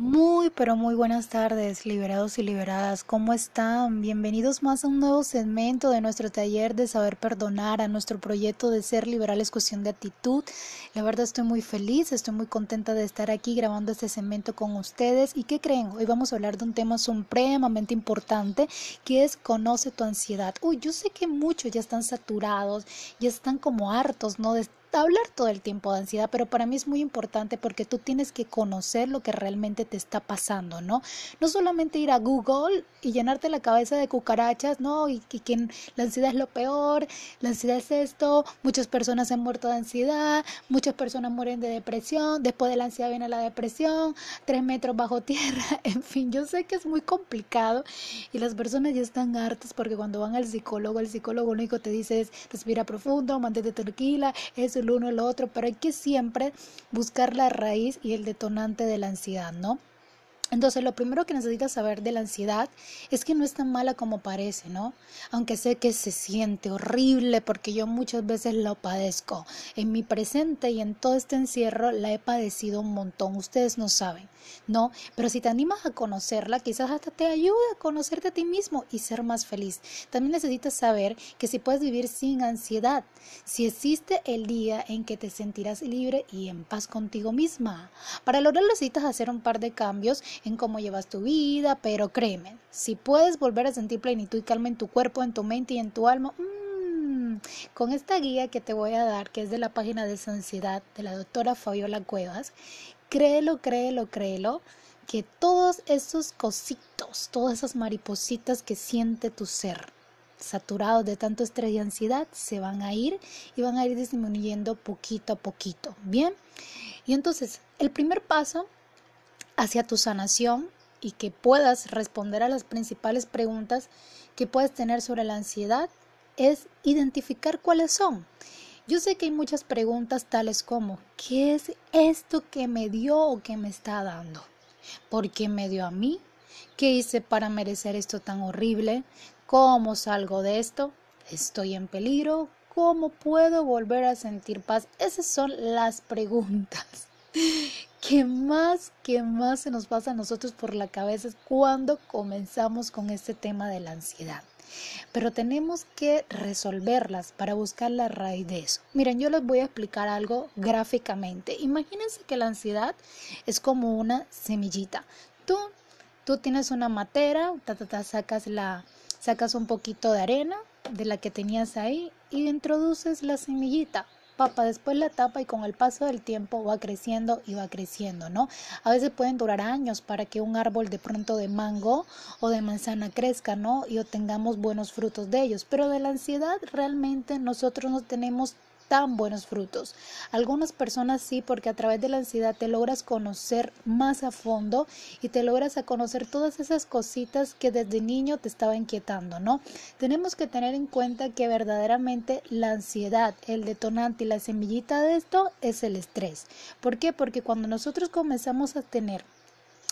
Muy, pero muy buenas tardes, liberados y liberadas. ¿Cómo están? Bienvenidos más a un nuevo segmento de nuestro taller de saber perdonar, a nuestro proyecto de ser liberal es cuestión de actitud. La verdad estoy muy feliz, estoy muy contenta de estar aquí grabando este segmento con ustedes. ¿Y qué creen? Hoy vamos a hablar de un tema supremamente importante que es conoce tu ansiedad. Uy, yo sé que muchos ya están saturados, ya están como hartos, ¿no? Hablar todo el tiempo de ansiedad, pero para mí es muy importante porque tú tienes que conocer lo que realmente te está pasando, ¿no? No solamente ir a Google y llenarte la cabeza de cucarachas, ¿no? Y, que la ansiedad es lo peor, la ansiedad es esto, muchas personas han muerto de ansiedad, muchas personas mueren de depresión, después de la ansiedad viene la depresión, tres metros bajo tierra, en fin, yo sé que es muy complicado y las personas ya están hartas porque cuando van al psicólogo, el psicólogo lo único que te dice es respira profundo, mantente tranquila, eso el uno el otro, pero hay que siempre buscar la raíz y el detonante de la ansiedad, ¿no? Entonces, lo primero que necesitas saber de la ansiedad es que no es tan mala como parece, ¿no? Aunque sé que se siente horrible porque yo muchas veces lo padezco. En mi presente y en todo este encierro la he padecido un montón. Ustedes no saben, ¿no? Pero si te animas a conocerla, quizás hasta te ayude a conocerte a ti mismo y ser más feliz. También necesitas saber que si puedes vivir sin ansiedad, si existe el día en que te sentirás libre y en paz contigo misma. Para lograrlo necesitas hacer un par de cambios en cómo llevas tu vida, pero créeme, si puedes volver a sentir plenitud y calma en tu cuerpo, en tu mente y en tu alma, mmm, con esta guía que te voy a dar, que es de la página de Ansiedad de la doctora Fabiola Cuevas, créelo, créelo, créelo, que todos esos cositos, todas esas maripositas que siente tu ser, saturados de tanto estrés y ansiedad, se van a ir y van a ir disminuyendo poquito a poquito. Bien, y entonces el primer paso hacia tu sanación y que puedas responder a las principales preguntas que puedes tener sobre la ansiedad es identificar cuáles son. Yo sé que hay muchas preguntas tales como ¿qué es esto que me dio o que me está dando? ¿Por qué me dio a mí? ¿Qué hice para merecer esto tan horrible? ¿Cómo salgo de esto? ¿Estoy en peligro? ¿Cómo puedo volver a sentir paz? Esas son las preguntas ¿Qué más, qué más se nos pasa a nosotros por la cabeza cuando comenzamos con este tema de la ansiedad. Pero tenemos que resolverlas para buscar la raíz de eso. Miren, yo les voy a explicar algo gráficamente. Imagínense que la ansiedad es como una semillita. Tú, tú tienes una matera, sacas, la, sacas un poquito de arena de la que tenías ahí y introduces la semillita papa, después la tapa y con el paso del tiempo va creciendo y va creciendo, ¿no? A veces pueden durar años para que un árbol de pronto de mango o de manzana crezca, ¿no? Y obtengamos buenos frutos de ellos, pero de la ansiedad realmente nosotros no tenemos tan buenos frutos. Algunas personas sí, porque a través de la ansiedad te logras conocer más a fondo y te logras a conocer todas esas cositas que desde niño te estaba inquietando, ¿no? Tenemos que tener en cuenta que verdaderamente la ansiedad, el detonante y la semillita de esto es el estrés. ¿Por qué? Porque cuando nosotros comenzamos a tener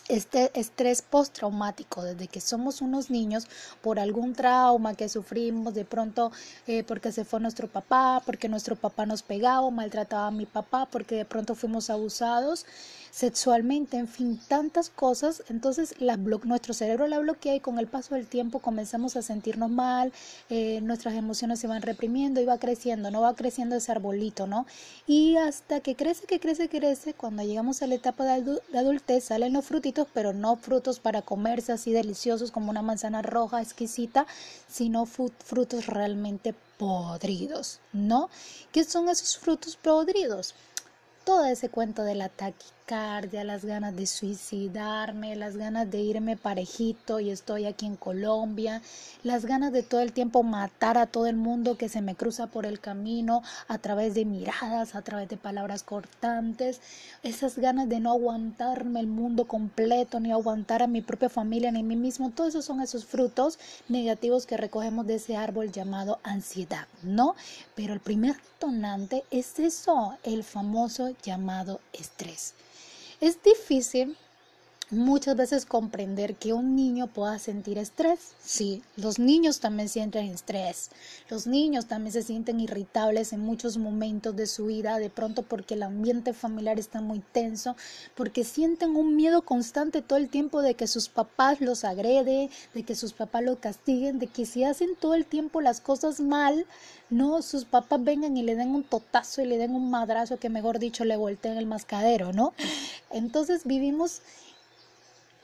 este estrés postraumático desde que somos unos niños por algún trauma que sufrimos de pronto eh, porque se fue nuestro papá, porque nuestro papá nos pegaba o maltrataba a mi papá, porque de pronto fuimos abusados sexualmente, en fin, tantas cosas. Entonces nuestro cerebro la bloquea y con el paso del tiempo comenzamos a sentirnos mal, eh, nuestras emociones se van reprimiendo y va creciendo, no va creciendo ese arbolito, ¿no? Y hasta que crece, que crece, crece, cuando llegamos a la etapa de, de adultez salen los frutitos, pero no frutos para comerse así deliciosos como una manzana roja exquisita, sino frutos realmente podridos, ¿no? ¿Qué son esos frutos podridos? todo ese cuento de la taquicardia, las ganas de suicidarme, las ganas de irme parejito y estoy aquí en Colombia, las ganas de todo el tiempo matar a todo el mundo que se me cruza por el camino a través de miradas, a través de palabras cortantes, esas ganas de no aguantarme el mundo completo, ni aguantar a mi propia familia, ni a mí mismo, todos esos son esos frutos negativos que recogemos de ese árbol llamado ansiedad, ¿no? Pero el primer detonante es eso, el famoso llamado estrés. Es difícil muchas veces comprender que un niño pueda sentir estrés. Sí, los niños también sienten estrés. Los niños también se sienten irritables en muchos momentos de su vida, de pronto porque el ambiente familiar está muy tenso, porque sienten un miedo constante todo el tiempo de que sus papás los agreden, de que sus papás los castiguen, de que si hacen todo el tiempo las cosas mal, no sus papás vengan y le den un totazo y le den un madrazo que mejor dicho le volteen el mascadero, ¿no? Entonces vivimos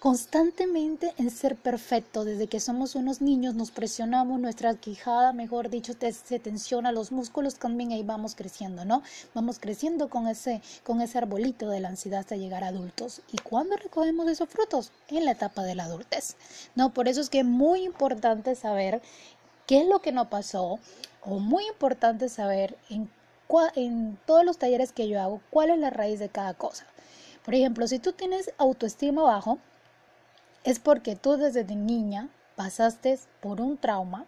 constantemente en ser perfecto. Desde que somos unos niños nos presionamos, nuestra quijada, mejor dicho, se tensiona, los músculos también ahí vamos creciendo, ¿no? Vamos creciendo con ese, con ese arbolito de la ansiedad hasta llegar a adultos. ¿Y cuándo recogemos esos frutos? En la etapa de la adultez, ¿no? Por eso es que es muy importante saber qué es lo que no pasó o muy importante saber en, en todos los talleres que yo hago cuál es la raíz de cada cosa. Por ejemplo, si tú tienes autoestima bajo, es porque tú desde niña pasaste por un trauma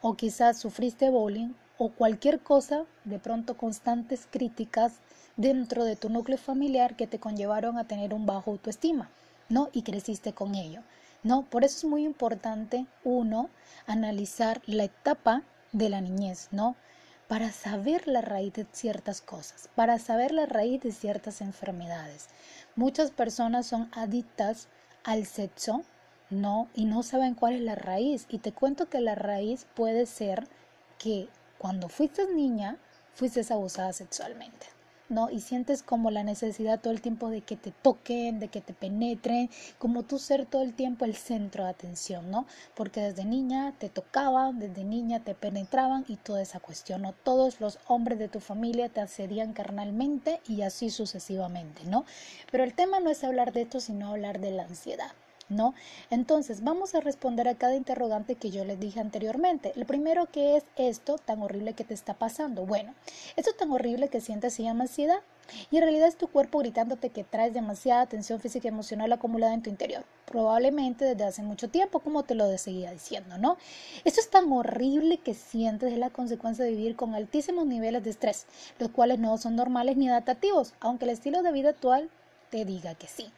o quizás sufriste bullying o cualquier cosa, de pronto constantes críticas dentro de tu núcleo familiar que te conllevaron a tener un bajo autoestima, ¿no? Y creciste con ello, ¿no? Por eso es muy importante, uno, analizar la etapa de la niñez, ¿no? Para saber la raíz de ciertas cosas, para saber la raíz de ciertas enfermedades. Muchas personas son adictas al sexo, no, y no saben cuál es la raíz. Y te cuento que la raíz puede ser que cuando fuiste niña, fuiste abusada sexualmente. ¿No? Y sientes como la necesidad todo el tiempo de que te toquen, de que te penetren, como tú ser todo el tiempo el centro de atención, ¿no? Porque desde niña te tocaban, desde niña te penetraban y toda esa cuestión, ¿no? Todos los hombres de tu familia te accedían carnalmente y así sucesivamente, ¿no? Pero el tema no es hablar de esto, sino hablar de la ansiedad. ¿No? Entonces, vamos a responder a cada interrogante que yo les dije anteriormente. El primero, ¿qué es esto tan horrible que te está pasando? Bueno, esto tan horrible que sientes se llama ansiedad. Y en realidad es tu cuerpo gritándote que traes demasiada tensión física y emocional acumulada en tu interior, probablemente desde hace mucho tiempo, como te lo seguía diciendo, ¿no? Esto es tan horrible que sientes es la consecuencia de vivir con altísimos niveles de estrés, los cuales no son normales ni adaptativos, aunque el estilo de vida actual te diga que sí.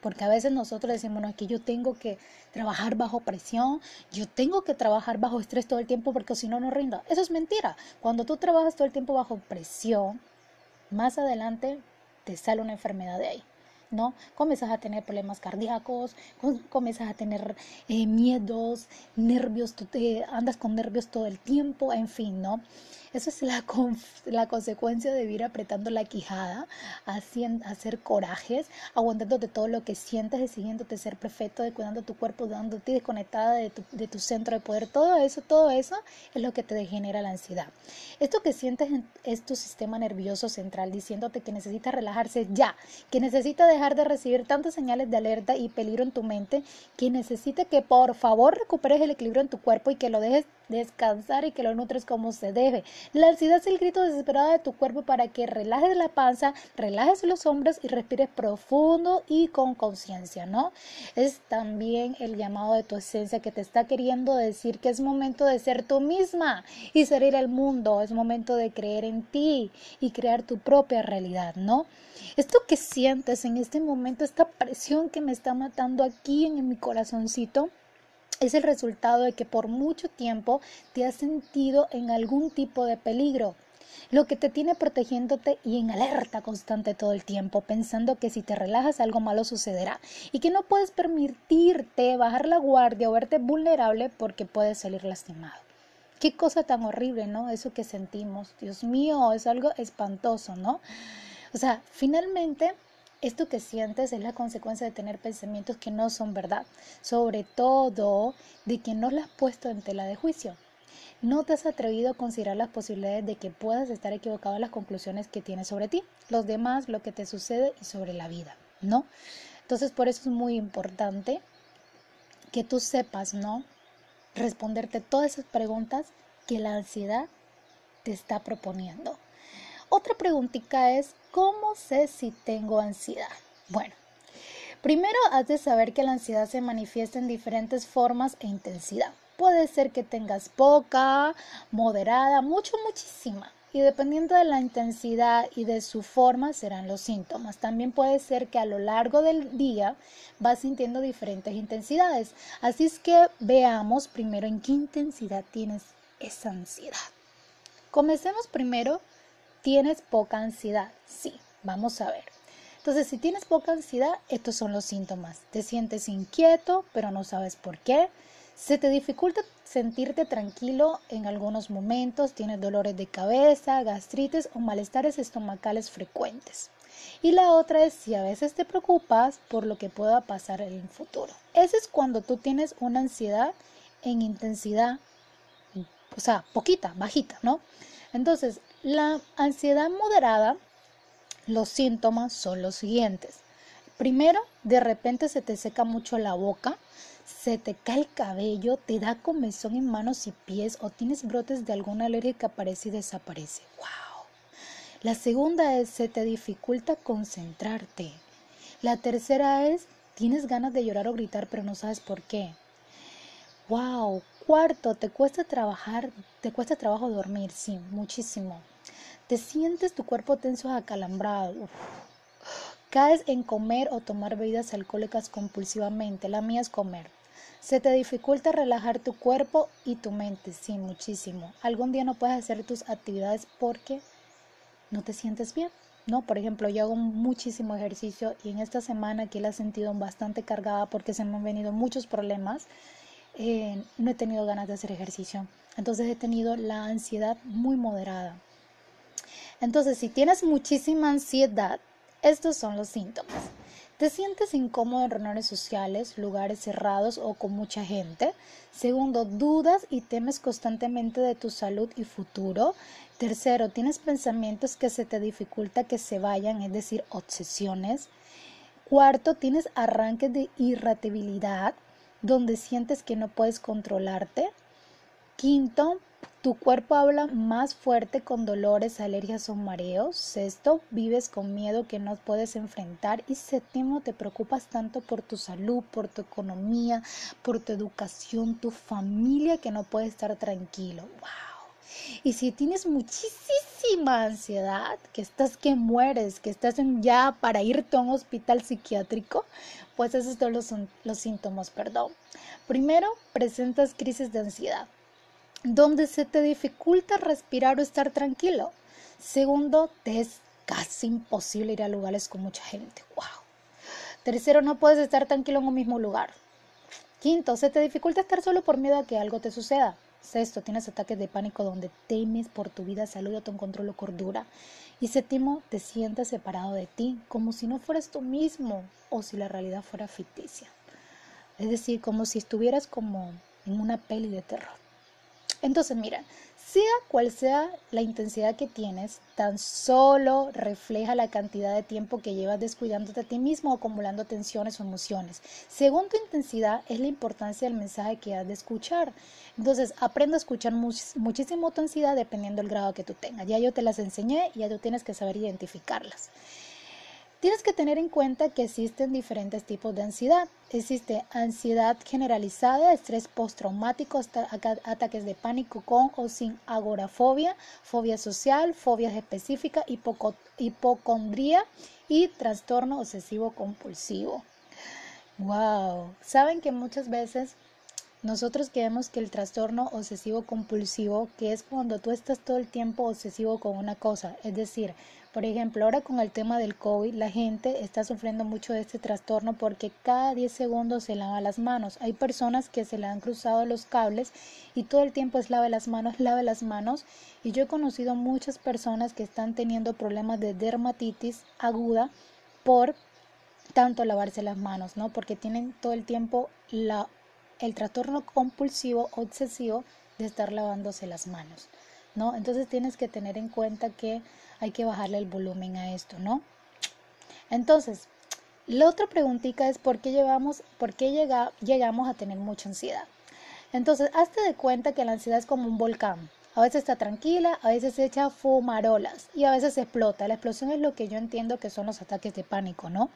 Porque a veces nosotros decimos, no, que yo tengo que trabajar bajo presión, yo tengo que trabajar bajo estrés todo el tiempo porque si no, no rindo. Eso es mentira. Cuando tú trabajas todo el tiempo bajo presión, más adelante te sale una enfermedad de ahí. ¿No? Comienzas a tener problemas cardíacos, comienzas a tener eh, miedos, nervios, te, andas con nervios todo el tiempo, en fin, ¿no? Eso es la, la consecuencia de vivir apretando la quijada, haciendo, hacer corajes, aguantándote todo lo que sientes, decidiéndote ser perfecto, cuidando tu cuerpo, dándote desconectada de tu, de tu centro de poder. Todo eso, todo eso es lo que te degenera la ansiedad. Esto que sientes es tu sistema nervioso central diciéndote que necesitas relajarse ya, que necesita dejar de recibir tantas señales de alerta y peligro en tu mente, que necesita que por favor recuperes el equilibrio en tu cuerpo y que lo dejes descansar y que lo nutres como se debe. La ansiedad es el grito desesperado de tu cuerpo para que relajes la panza, relajes los hombros y respires profundo y con conciencia, ¿no? Es también el llamado de tu esencia que te está queriendo decir que es momento de ser tú misma y salir al mundo, es momento de creer en ti y crear tu propia realidad, ¿no? Esto que sientes en este momento, esta presión que me está matando aquí en mi corazoncito, es el resultado de que por mucho tiempo te has sentido en algún tipo de peligro, lo que te tiene protegiéndote y en alerta constante todo el tiempo, pensando que si te relajas algo malo sucederá y que no puedes permitirte bajar la guardia o verte vulnerable porque puedes salir lastimado. Qué cosa tan horrible, ¿no? Eso que sentimos. Dios mío, es algo espantoso, ¿no? O sea, finalmente esto que sientes es la consecuencia de tener pensamientos que no son verdad, sobre todo de que no las has puesto en tela de juicio. No te has atrevido a considerar las posibilidades de que puedas estar equivocado en las conclusiones que tienes sobre ti, los demás, lo que te sucede y sobre la vida, ¿no? Entonces, por eso es muy importante que tú sepas, ¿no? Responderte todas esas preguntas que la ansiedad te está proponiendo. Otra preguntita es, ¿cómo sé si tengo ansiedad? Bueno, primero has de saber que la ansiedad se manifiesta en diferentes formas e intensidad. Puede ser que tengas poca, moderada, mucho, muchísima. y dependiendo de la intensidad y de su forma serán los síntomas. También puede ser que a lo largo del día vas sintiendo diferentes intensidades. Así es que veamos primero en qué intensidad tienes esa ansiedad. Comencemos primero, ¿tienes poca ansiedad? Sí, vamos a ver. Entonces, si tienes poca ansiedad, estos son los síntomas. Te sientes inquieto, pero no sabes por qué. Se te dificulta sentirte tranquilo en algunos momentos, tienes dolores de cabeza, gastritis o malestares estomacales frecuentes. Y la otra es si a veces te preocupas por lo que pueda pasar en el futuro. Ese es cuando tú tienes una ansiedad en intensidad, o sea, poquita, bajita, ¿no? Entonces, la ansiedad moderada, los síntomas son los siguientes. Primero, de repente se te seca mucho la boca, se te cae el cabello, te da comezón en manos y pies o tienes brotes de alguna alergia que aparece y desaparece. ¡Wow! La segunda es se te dificulta concentrarte. La tercera es tienes ganas de llorar o gritar pero no sabes por qué. ¡Wow! Cuarto, te cuesta trabajar, te cuesta trabajo dormir, sí, muchísimo. Te sientes tu cuerpo tenso acalambrado. Caes en comer o tomar bebidas alcohólicas compulsivamente. La mía es comer. Se te dificulta relajar tu cuerpo y tu mente, sí, muchísimo. Algún día no puedes hacer tus actividades porque no te sientes bien. No, por ejemplo, yo hago muchísimo ejercicio y en esta semana la he sentido bastante cargada porque se me han venido muchos problemas. Eh, no he tenido ganas de hacer ejercicio. Entonces he tenido la ansiedad muy moderada. Entonces, si tienes muchísima ansiedad, estos son los síntomas. ¿Te sientes incómodo en reuniones sociales, lugares cerrados o con mucha gente? Segundo, dudas y temes constantemente de tu salud y futuro. Tercero, tienes pensamientos que se te dificulta que se vayan, es decir, obsesiones. Cuarto, tienes arranques de irritabilidad donde sientes que no puedes controlarte. Quinto, tu cuerpo habla más fuerte con dolores, alergias o mareos. Sexto, vives con miedo que no puedes enfrentar. Y séptimo, te preocupas tanto por tu salud, por tu economía, por tu educación, tu familia que no puedes estar tranquilo. ¡Wow! Y si tienes muchísima ansiedad, que estás que mueres, que estás en ya para irte a un hospital psiquiátrico, pues esos son los, los síntomas, perdón. Primero, presentas crisis de ansiedad donde se te dificulta respirar o estar tranquilo. Segundo, te es casi imposible ir a lugares con mucha gente. Wow. Tercero, no puedes estar tranquilo en un mismo lugar. Quinto, se te dificulta estar solo por miedo a que algo te suceda. Sexto, tienes ataques de pánico donde temes por tu vida, salud, control o cordura. Y séptimo, te sientes separado de ti, como si no fueras tú mismo o si la realidad fuera ficticia. Es decir, como si estuvieras como en una peli de terror. Entonces, mira, sea cual sea la intensidad que tienes, tan solo refleja la cantidad de tiempo que llevas descuidándote a ti mismo o acumulando tensiones o emociones. Según tu intensidad es la importancia del mensaje que has de escuchar. Entonces, aprende a escuchar muchísimo tu ansiedad dependiendo del grado que tú tengas. Ya yo te las enseñé y ya tú tienes que saber identificarlas. Tienes que tener en cuenta que existen diferentes tipos de ansiedad. Existe ansiedad generalizada, estrés postraumático, ataques de pánico con o sin agorafobia, fobia social, fobias específicas, hipocondría y trastorno obsesivo compulsivo. Wow, saben que muchas veces nosotros creemos que el trastorno obsesivo compulsivo, que es cuando tú estás todo el tiempo obsesivo con una cosa, es decir, por ejemplo, ahora con el tema del COVID, la gente está sufriendo mucho de este trastorno porque cada 10 segundos se lava las manos. Hay personas que se le han cruzado los cables y todo el tiempo es lave las manos, lave las manos. Y yo he conocido muchas personas que están teniendo problemas de dermatitis aguda por tanto lavarse las manos, ¿no? Porque tienen todo el tiempo el trastorno compulsivo obsesivo de estar lavándose las manos, ¿no? Entonces tienes que tener en cuenta que hay que bajarle el volumen a esto, ¿no? Entonces, la otra preguntita es por qué, llevamos, por qué llega, llegamos a tener mucha ansiedad. Entonces, hazte de cuenta que la ansiedad es como un volcán. A veces está tranquila, a veces se echa fumarolas y a veces explota. La explosión es lo que yo entiendo que son los ataques de pánico, ¿no?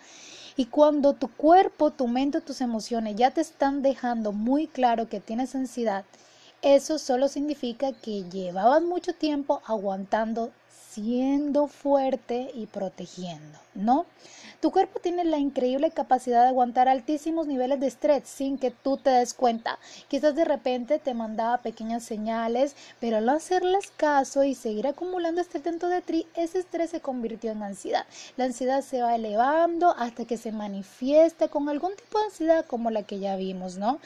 Y cuando tu cuerpo, tu mente, tus emociones ya te están dejando muy claro que tienes ansiedad eso solo significa que llevabas mucho tiempo aguantando, siendo fuerte y protegiendo, ¿no? Tu cuerpo tiene la increíble capacidad de aguantar altísimos niveles de estrés sin que tú te des cuenta. Quizás de repente te mandaba pequeñas señales, pero al no hacerles caso y seguir acumulando estrés dentro de ti, ese estrés se convirtió en ansiedad. La ansiedad se va elevando hasta que se manifiesta con algún tipo de ansiedad como la que ya vimos, ¿no?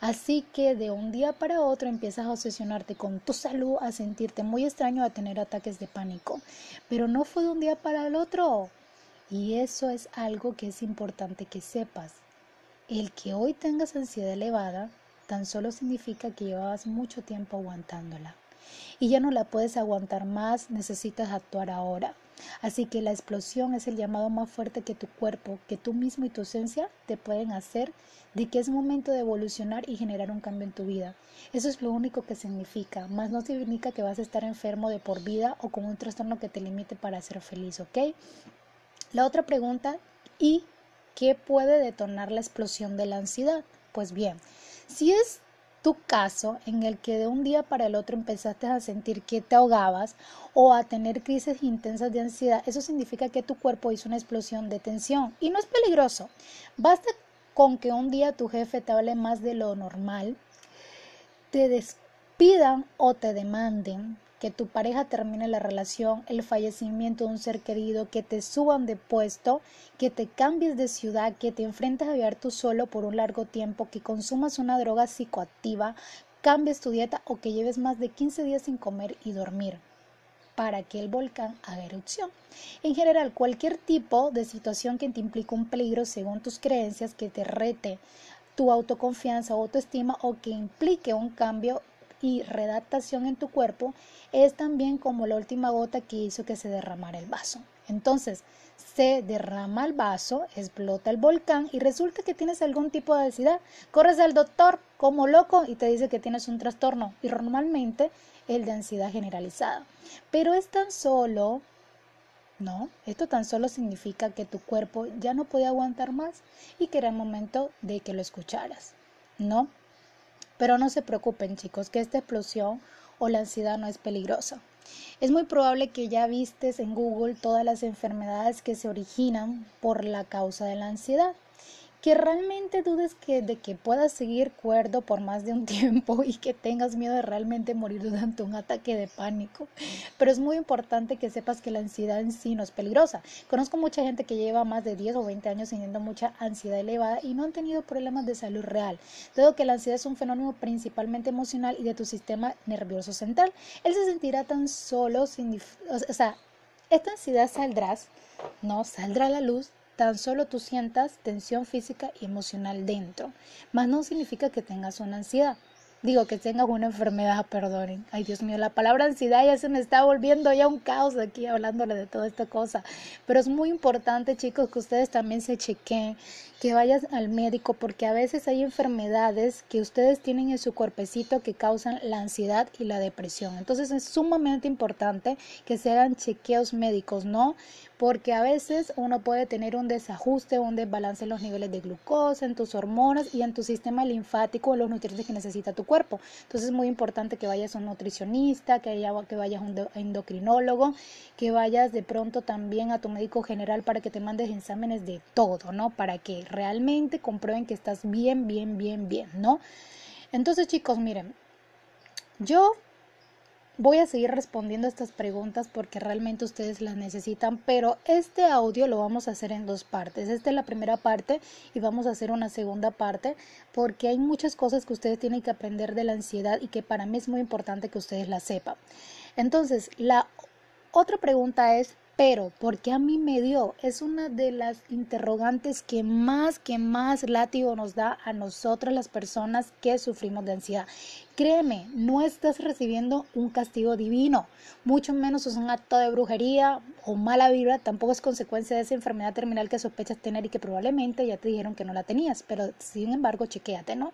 Así que de un día para otro empiezas a obsesionarte con tu salud, a sentirte muy extraño, a tener ataques de pánico. Pero no fue de un día para el otro. Y eso es algo que es importante que sepas. El que hoy tengas ansiedad elevada tan solo significa que llevabas mucho tiempo aguantándola. Y ya no la puedes aguantar más, necesitas actuar ahora. Así que la explosión es el llamado más fuerte que tu cuerpo, que tú mismo y tu esencia te pueden hacer de que es momento de evolucionar y generar un cambio en tu vida. Eso es lo único que significa, más no significa que vas a estar enfermo de por vida o con un trastorno que te limite para ser feliz, ¿ok? La otra pregunta, ¿y qué puede detonar la explosión de la ansiedad? Pues bien, si es tu caso en el que de un día para el otro empezaste a sentir que te ahogabas o a tener crisis intensas de ansiedad, eso significa que tu cuerpo hizo una explosión de tensión y no es peligroso. Basta con que un día tu jefe te hable más de lo normal, te despidan o te demanden, que tu pareja termine la relación, el fallecimiento de un ser querido, que te suban de puesto, que te cambies de ciudad, que te enfrentes a vivir tú solo por un largo tiempo, que consumas una droga psicoactiva, cambies tu dieta o que lleves más de 15 días sin comer y dormir para que el volcán haga erupción. En general, cualquier tipo de situación que te implique un peligro según tus creencias, que te rete tu autoconfianza o autoestima o que implique un cambio y redactación en tu cuerpo es también como la última gota que hizo que se derramara el vaso. Entonces, se derrama el vaso, explota el volcán y resulta que tienes algún tipo de ansiedad. Corres al doctor como loco y te dice que tienes un trastorno y normalmente el de ansiedad generalizada. Pero es tan solo, no, esto tan solo significa que tu cuerpo ya no puede aguantar más y que era el momento de que lo escucharas, ¿no? Pero no se preocupen chicos, que esta explosión o la ansiedad no es peligrosa. Es muy probable que ya vistes en Google todas las enfermedades que se originan por la causa de la ansiedad que realmente dudes que, de que puedas seguir cuerdo por más de un tiempo y que tengas miedo de realmente morir durante un ataque de pánico. Pero es muy importante que sepas que la ansiedad en sí no es peligrosa. Conozco mucha gente que lleva más de 10 o 20 años teniendo mucha ansiedad elevada y no han tenido problemas de salud real. Dado que la ansiedad es un fenómeno principalmente emocional y de tu sistema nervioso central, él se sentirá tan solo, o sea, esta ansiedad saldrá, no saldrá a la luz tan solo tú sientas tensión física y emocional dentro, más no significa que tengas una ansiedad. Digo que tengas una enfermedad, perdonen. Ay, Dios mío, la palabra ansiedad ya se me está volviendo ya un caos aquí hablándole de toda esta cosa. Pero es muy importante, chicos, que ustedes también se chequen, que vayan al médico, porque a veces hay enfermedades que ustedes tienen en su cuerpecito que causan la ansiedad y la depresión. Entonces es sumamente importante que se hagan chequeos médicos, ¿no? porque a veces uno puede tener un desajuste un desbalance en los niveles de glucosa, en tus hormonas y en tu sistema linfático, los nutrientes que necesita tu cuerpo. Entonces es muy importante que vayas a un nutricionista, que, que vayas a un endocrinólogo, que vayas de pronto también a tu médico general para que te mandes exámenes de todo, ¿no? Para que realmente comprueben que estás bien, bien, bien, bien, ¿no? Entonces chicos, miren, yo Voy a seguir respondiendo estas preguntas porque realmente ustedes las necesitan, pero este audio lo vamos a hacer en dos partes. Esta es la primera parte y vamos a hacer una segunda parte porque hay muchas cosas que ustedes tienen que aprender de la ansiedad y que para mí es muy importante que ustedes la sepan. Entonces, la otra pregunta es, pero ¿por qué a mí me dio? Es una de las interrogantes que más, que más látigo nos da a nosotras las personas que sufrimos de ansiedad. Créeme, no estás recibiendo un castigo divino, mucho menos es un acto de brujería o mala vibra, tampoco es consecuencia de esa enfermedad terminal que sospechas tener y que probablemente ya te dijeron que no la tenías, pero sin embargo, chequéate, ¿no?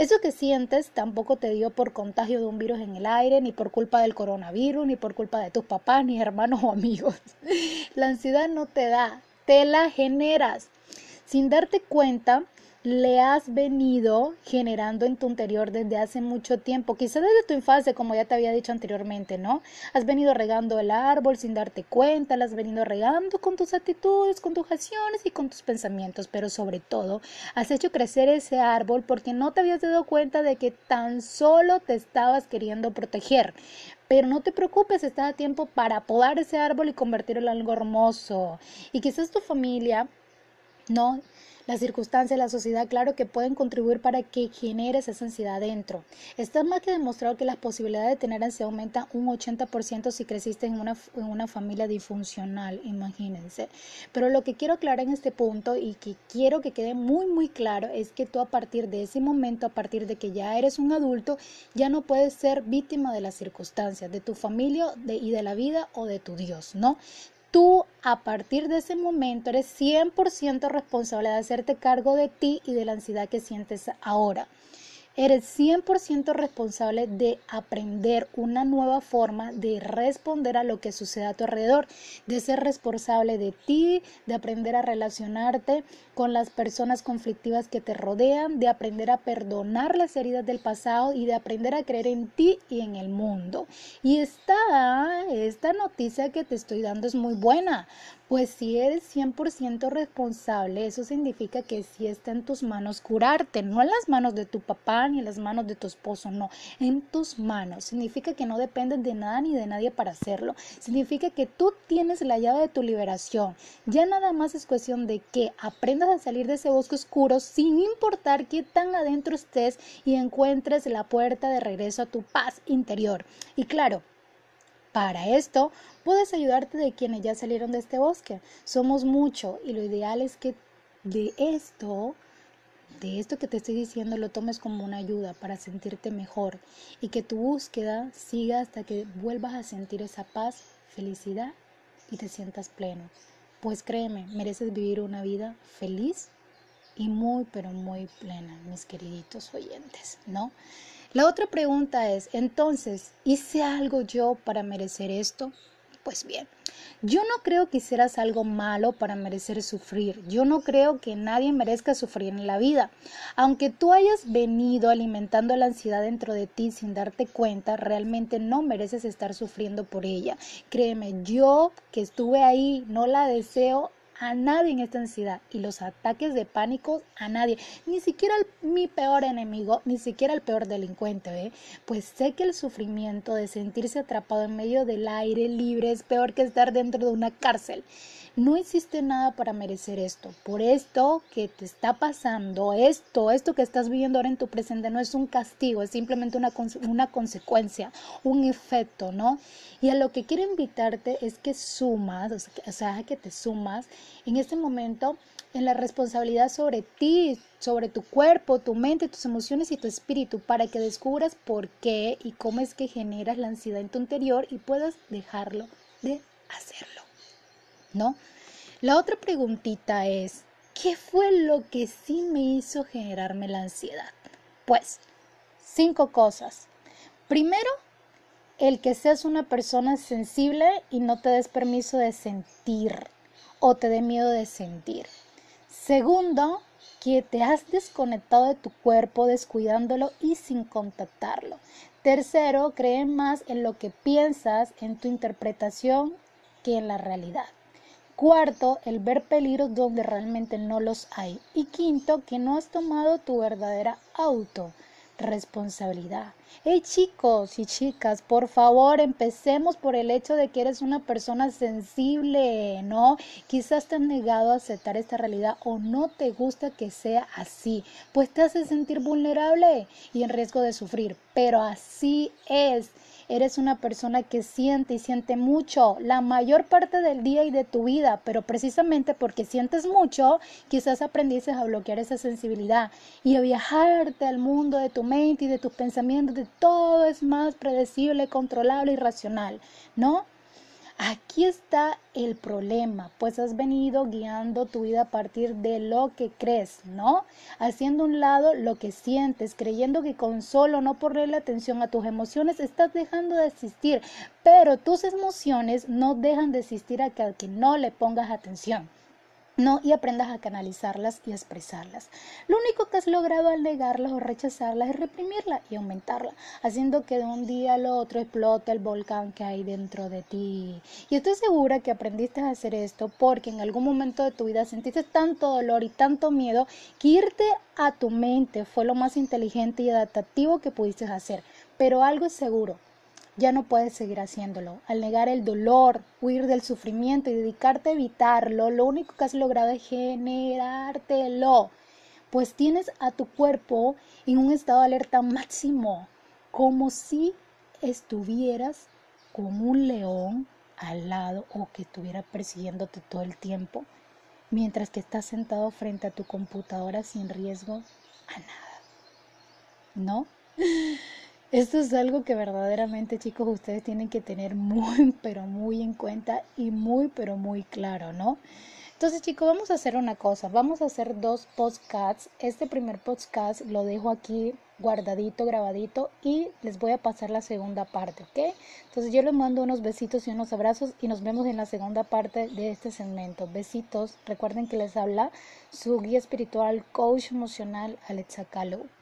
Eso que sientes tampoco te dio por contagio de un virus en el aire, ni por culpa del coronavirus, ni por culpa de tus papás, ni hermanos o amigos. La ansiedad no te da, te la generas. sin darte cuenta, le has venido generando en tu interior desde hace mucho tiempo, quizás desde tu infancia, como ya te había dicho anteriormente, ¿no? Has venido regando el árbol sin darte cuenta, lo has venido regando con tus actitudes, con tus acciones y con tus pensamientos, pero sobre todo has hecho crecer ese árbol porque no te habías dado cuenta de que tan solo te estabas queriendo proteger. Pero no te preocupes, está a tiempo para podar ese árbol y convertirlo en algo hermoso. Y quizás tu familia no las circunstancias, la sociedad, claro que pueden contribuir para que generes esa ansiedad dentro. Está más que demostrado que las posibilidades de tener ansiedad aumentan un 80% si creciste en una, en una familia disfuncional, imagínense. Pero lo que quiero aclarar en este punto y que quiero que quede muy, muy claro es que tú a partir de ese momento, a partir de que ya eres un adulto, ya no puedes ser víctima de las circunstancias, de tu familia de, y de la vida o de tu Dios, ¿no? Tú a partir de ese momento eres 100% responsable de hacerte cargo de ti y de la ansiedad que sientes ahora. Eres 100% responsable de aprender una nueva forma de responder a lo que sucede a tu alrededor, de ser responsable de ti, de aprender a relacionarte con las personas conflictivas que te rodean, de aprender a perdonar las heridas del pasado y de aprender a creer en ti y en el mundo. Y esta, esta noticia que te estoy dando es muy buena, pues si eres 100% responsable, eso significa que si está en tus manos curarte, no en las manos de tu papá ni en las manos de tu esposo, no, en tus manos. Significa que no dependes de nada ni de nadie para hacerlo. Significa que tú tienes la llave de tu liberación. Ya nada más es cuestión de que aprendas a salir de ese bosque oscuro sin importar qué tan adentro estés y encuentres la puerta de regreso a tu paz interior. Y claro, para esto, puedes ayudarte de quienes ya salieron de este bosque. Somos mucho y lo ideal es que de esto, de esto que te estoy diciendo, lo tomes como una ayuda para sentirte mejor y que tu búsqueda siga hasta que vuelvas a sentir esa paz, felicidad y te sientas pleno. Pues créeme, mereces vivir una vida feliz y muy, pero muy plena, mis queriditos oyentes, ¿no? La otra pregunta es, entonces, ¿hice algo yo para merecer esto? Pues bien, yo no creo que hicieras algo malo para merecer sufrir. Yo no creo que nadie merezca sufrir en la vida. Aunque tú hayas venido alimentando la ansiedad dentro de ti sin darte cuenta, realmente no mereces estar sufriendo por ella. Créeme, yo que estuve ahí, no la deseo a nadie en esta ansiedad y los ataques de pánico a nadie, ni siquiera mi peor enemigo, ni siquiera el peor delincuente, ¿eh? pues sé que el sufrimiento de sentirse atrapado en medio del aire libre es peor que estar dentro de una cárcel. No existe nada para merecer esto. Por esto que te está pasando, esto, esto que estás viviendo ahora en tu presente no es un castigo, es simplemente una, una consecuencia, un efecto, ¿no? Y a lo que quiero invitarte es que sumas, o sea, que te sumas en este momento en la responsabilidad sobre ti, sobre tu cuerpo, tu mente, tus emociones y tu espíritu para que descubras por qué y cómo es que generas la ansiedad en tu interior y puedas dejarlo de hacerlo. ¿No? La otra preguntita es, ¿qué fue lo que sí me hizo generarme la ansiedad? Pues, cinco cosas. Primero, el que seas una persona sensible y no te des permiso de sentir o te dé miedo de sentir. Segundo, que te has desconectado de tu cuerpo descuidándolo y sin contactarlo. Tercero, cree más en lo que piensas, en tu interpretación, que en la realidad. Cuarto, el ver peligros donde realmente no los hay. Y quinto, que no has tomado tu verdadera auto responsabilidad. Hey chicos y chicas, por favor, empecemos por el hecho de que eres una persona sensible, ¿no? Quizás te has negado a aceptar esta realidad o no te gusta que sea así, pues te hace sentir vulnerable y en riesgo de sufrir, pero así es. Eres una persona que siente y siente mucho la mayor parte del día y de tu vida, pero precisamente porque sientes mucho, quizás aprendiste a bloquear esa sensibilidad y a viajarte al mundo de tu mente y de tus pensamientos, de todo es más predecible, controlable y racional, ¿no? Aquí está el problema, pues has venido guiando tu vida a partir de lo que crees, ¿no? Haciendo un lado lo que sientes, creyendo que con solo no ponerle atención a tus emociones estás dejando de existir, pero tus emociones no dejan de existir a que, a que no le pongas atención. No y aprendas a canalizarlas y expresarlas. Lo único que has logrado al negarlas o rechazarlas es reprimirlas y aumentarla, haciendo que de un día al otro explote el volcán que hay dentro de ti. Y estoy segura que aprendiste a hacer esto porque en algún momento de tu vida sentiste tanto dolor y tanto miedo que irte a tu mente fue lo más inteligente y adaptativo que pudiste hacer. Pero algo es seguro, ya no puedes seguir haciéndolo. Al negar el dolor, huir del sufrimiento y dedicarte a evitarlo, lo único que has logrado es generártelo, pues tienes a tu cuerpo en un estado de alerta máximo, como si estuvieras con un león al lado o que estuviera persiguiéndote todo el tiempo, mientras que estás sentado frente a tu computadora sin riesgo a nada. ¿No? Esto es algo que verdaderamente chicos ustedes tienen que tener muy pero muy en cuenta y muy pero muy claro, ¿no? Entonces chicos vamos a hacer una cosa, vamos a hacer dos podcasts. Este primer podcast lo dejo aquí guardadito, grabadito y les voy a pasar la segunda parte, ¿ok? Entonces yo les mando unos besitos y unos abrazos y nos vemos en la segunda parte de este segmento. Besitos, recuerden que les habla su guía espiritual, coach emocional Alexa Calo.